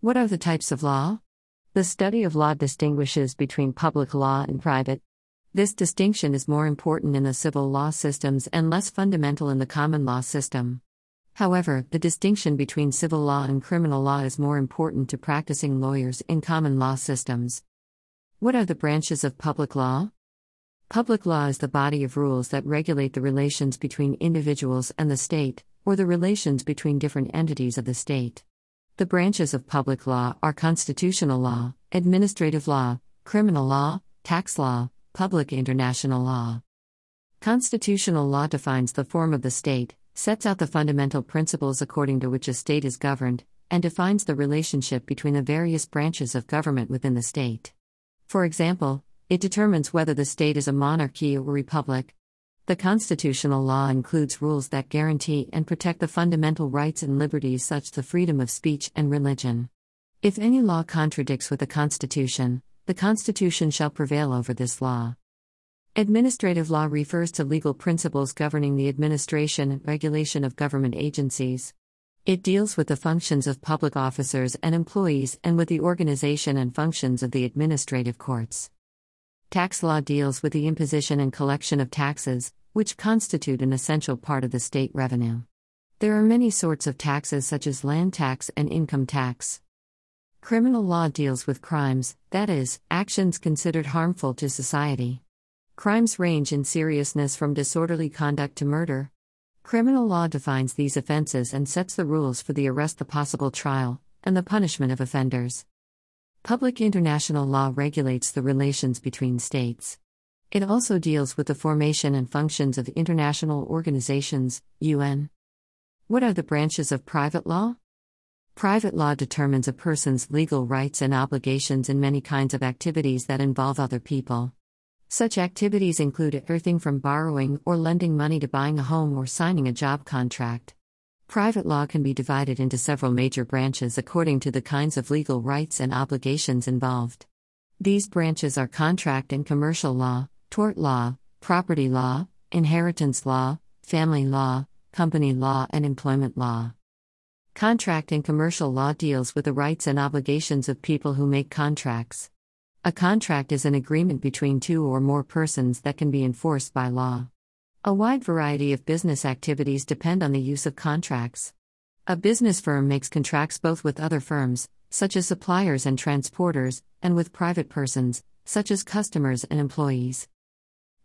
What are the types of law? The study of law distinguishes between public law and private. This distinction is more important in the civil law systems and less fundamental in the common law system. However, the distinction between civil law and criminal law is more important to practicing lawyers in common law systems. What are the branches of public law? Public law is the body of rules that regulate the relations between individuals and the state, or the relations between different entities of the state. The branches of public law are constitutional law, administrative law, criminal law, tax law, public international law. Constitutional law defines the form of the state, sets out the fundamental principles according to which a state is governed, and defines the relationship between the various branches of government within the state. For example, it determines whether the state is a monarchy or republic. The constitutional law includes rules that guarantee and protect the fundamental rights and liberties such as the freedom of speech and religion. If any law contradicts with the Constitution, the Constitution shall prevail over this law. Administrative law refers to legal principles governing the administration and regulation of government agencies. It deals with the functions of public officers and employees and with the organization and functions of the administrative courts. Tax law deals with the imposition and collection of taxes, which constitute an essential part of the state revenue. There are many sorts of taxes, such as land tax and income tax. Criminal law deals with crimes, that is, actions considered harmful to society. Crimes range in seriousness from disorderly conduct to murder. Criminal law defines these offenses and sets the rules for the arrest, the possible trial, and the punishment of offenders. Public international law regulates the relations between states. It also deals with the formation and functions of international organizations, UN. What are the branches of private law? Private law determines a person's legal rights and obligations in many kinds of activities that involve other people. Such activities include everything from borrowing or lending money to buying a home or signing a job contract. Private law can be divided into several major branches according to the kinds of legal rights and obligations involved. These branches are contract and commercial law, tort law, property law, inheritance law, family law, company law, and employment law. Contract and commercial law deals with the rights and obligations of people who make contracts. A contract is an agreement between two or more persons that can be enforced by law. A wide variety of business activities depend on the use of contracts. A business firm makes contracts both with other firms, such as suppliers and transporters, and with private persons, such as customers and employees.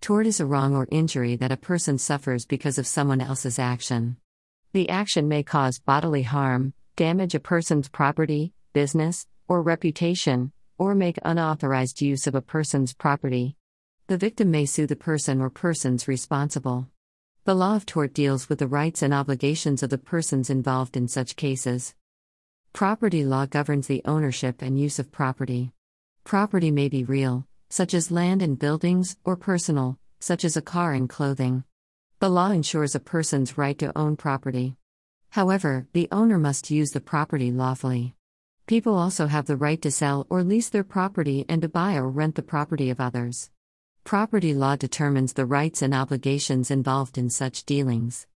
Tort is a wrong or injury that a person suffers because of someone else's action. The action may cause bodily harm, damage a person's property, business, or reputation, or make unauthorized use of a person's property. The victim may sue the person or persons responsible. The law of tort deals with the rights and obligations of the persons involved in such cases. Property law governs the ownership and use of property. Property may be real, such as land and buildings, or personal, such as a car and clothing. The law ensures a person's right to own property. However, the owner must use the property lawfully. People also have the right to sell or lease their property and to buy or rent the property of others. Property law determines the rights and obligations involved in such dealings.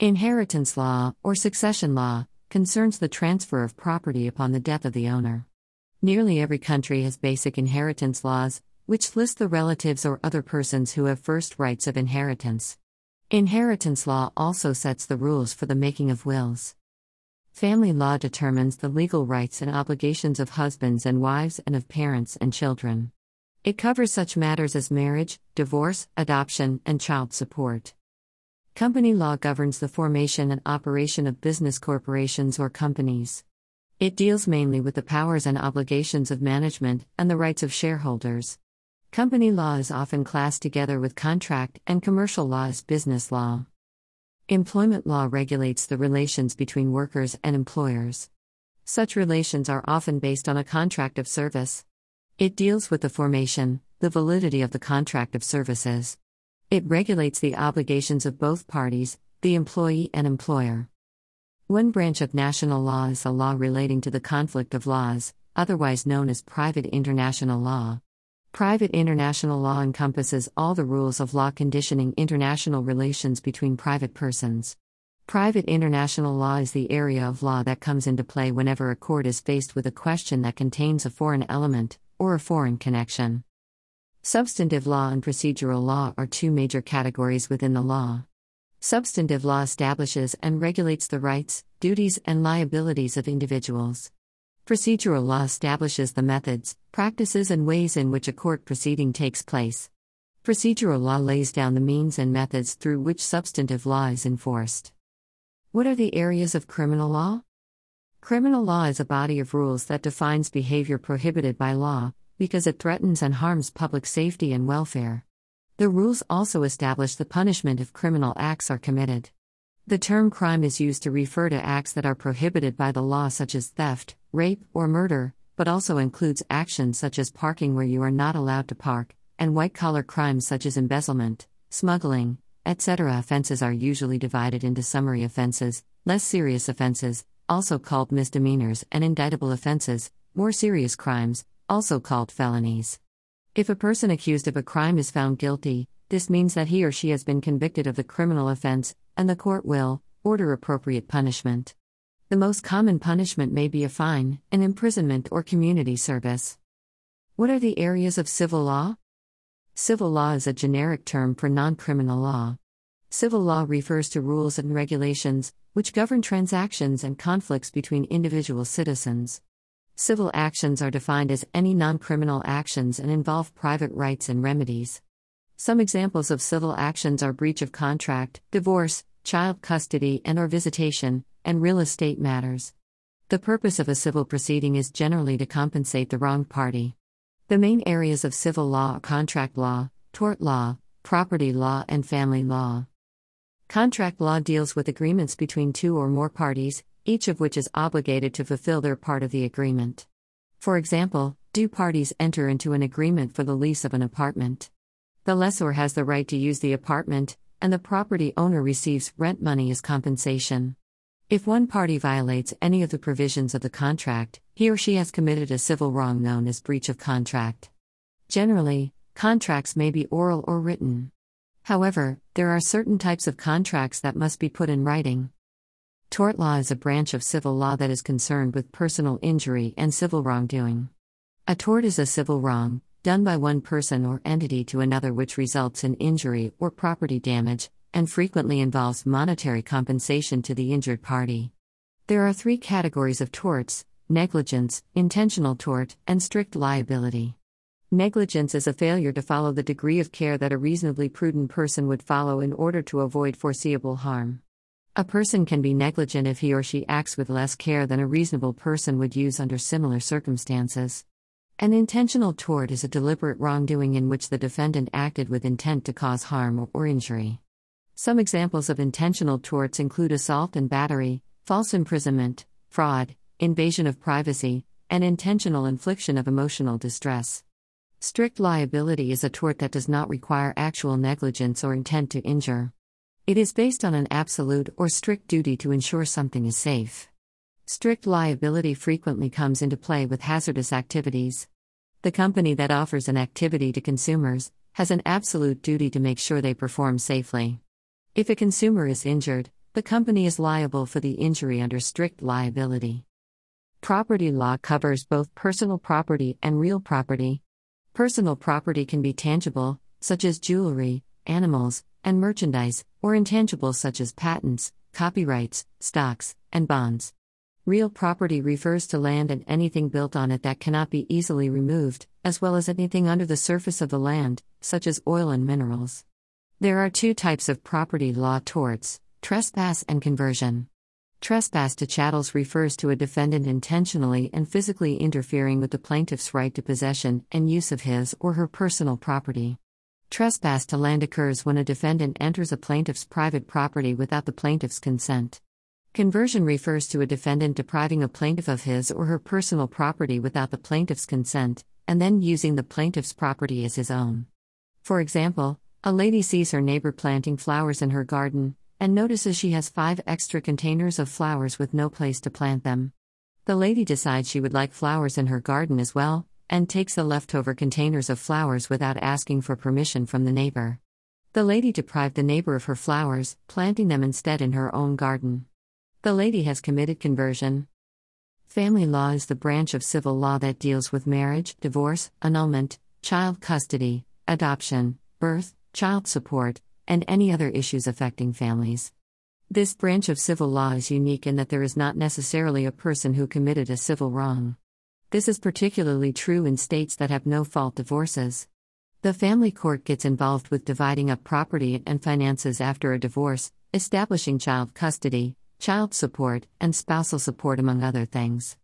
Inheritance law, or succession law, concerns the transfer of property upon the death of the owner. Nearly every country has basic inheritance laws, which list the relatives or other persons who have first rights of inheritance. Inheritance law also sets the rules for the making of wills. Family law determines the legal rights and obligations of husbands and wives and of parents and children. It covers such matters as marriage, divorce, adoption, and child support. Company law governs the formation and operation of business corporations or companies. It deals mainly with the powers and obligations of management and the rights of shareholders. Company law is often classed together with contract and commercial law as business law. Employment law regulates the relations between workers and employers. Such relations are often based on a contract of service. It deals with the formation, the validity of the contract of services. It regulates the obligations of both parties, the employee and employer. One branch of national law is a law relating to the conflict of laws, otherwise known as private international law. Private international law encompasses all the rules of law conditioning international relations between private persons. Private international law is the area of law that comes into play whenever a court is faced with a question that contains a foreign element, or a foreign connection. Substantive law and procedural law are two major categories within the law. Substantive law establishes and regulates the rights, duties, and liabilities of individuals. Procedural law establishes the methods, practices, and ways in which a court proceeding takes place. Procedural law lays down the means and methods through which substantive law is enforced. What are the areas of criminal law? Criminal law is a body of rules that defines behavior prohibited by law, because it threatens and harms public safety and welfare. The rules also establish the punishment if criminal acts are committed. The term crime is used to refer to acts that are prohibited by the law, such as theft, rape, or murder, but also includes actions such as parking where you are not allowed to park, and white collar crimes such as embezzlement, smuggling, etc. Offenses are usually divided into summary offenses, less serious offenses, also called misdemeanors, and indictable offenses, more serious crimes, also called felonies. If a person accused of a crime is found guilty, this means that he or she has been convicted of the criminal offense, and the court will order appropriate punishment. The most common punishment may be a fine, an imprisonment, or community service. What are the areas of civil law? Civil law is a generic term for non criminal law. Civil law refers to rules and regulations, which govern transactions and conflicts between individual citizens. Civil actions are defined as any non criminal actions and involve private rights and remedies. Some examples of civil actions are breach of contract, divorce, child custody and or visitation, and real estate matters. The purpose of a civil proceeding is generally to compensate the wronged party. The main areas of civil law are contract law, tort law, property law, and family law. Contract law deals with agreements between two or more parties, each of which is obligated to fulfill their part of the agreement. For example, do parties enter into an agreement for the lease of an apartment. The lessor has the right to use the apartment, and the property owner receives rent money as compensation. If one party violates any of the provisions of the contract, he or she has committed a civil wrong known as breach of contract. Generally, contracts may be oral or written. However, there are certain types of contracts that must be put in writing. Tort law is a branch of civil law that is concerned with personal injury and civil wrongdoing. A tort is a civil wrong, done by one person or entity to another which results in injury or property damage, and frequently involves monetary compensation to the injured party. There are three categories of torts negligence, intentional tort, and strict liability. Negligence is a failure to follow the degree of care that a reasonably prudent person would follow in order to avoid foreseeable harm. A person can be negligent if he or she acts with less care than a reasonable person would use under similar circumstances. An intentional tort is a deliberate wrongdoing in which the defendant acted with intent to cause harm or injury. Some examples of intentional torts include assault and battery, false imprisonment, fraud, invasion of privacy, and intentional infliction of emotional distress. Strict liability is a tort that does not require actual negligence or intent to injure. It is based on an absolute or strict duty to ensure something is safe. Strict liability frequently comes into play with hazardous activities. The company that offers an activity to consumers has an absolute duty to make sure they perform safely. If a consumer is injured, the company is liable for the injury under strict liability. Property law covers both personal property and real property. Personal property can be tangible, such as jewelry, animals, and merchandise, or intangible, such as patents, copyrights, stocks, and bonds. Real property refers to land and anything built on it that cannot be easily removed, as well as anything under the surface of the land, such as oil and minerals. There are two types of property law torts trespass and conversion. Trespass to chattels refers to a defendant intentionally and physically interfering with the plaintiff's right to possession and use of his or her personal property. Trespass to land occurs when a defendant enters a plaintiff's private property without the plaintiff's consent. Conversion refers to a defendant depriving a plaintiff of his or her personal property without the plaintiff's consent, and then using the plaintiff's property as his own. For example, a lady sees her neighbor planting flowers in her garden, and notices she has five extra containers of flowers with no place to plant them. The lady decides she would like flowers in her garden as well, and takes the leftover containers of flowers without asking for permission from the neighbor. The lady deprived the neighbor of her flowers, planting them instead in her own garden. The lady has committed conversion. Family law is the branch of civil law that deals with marriage, divorce, annulment, child custody, adoption, birth, child support, and any other issues affecting families. This branch of civil law is unique in that there is not necessarily a person who committed a civil wrong. This is particularly true in states that have no fault divorces. The family court gets involved with dividing up property and finances after a divorce, establishing child custody, child support, and spousal support, among other things.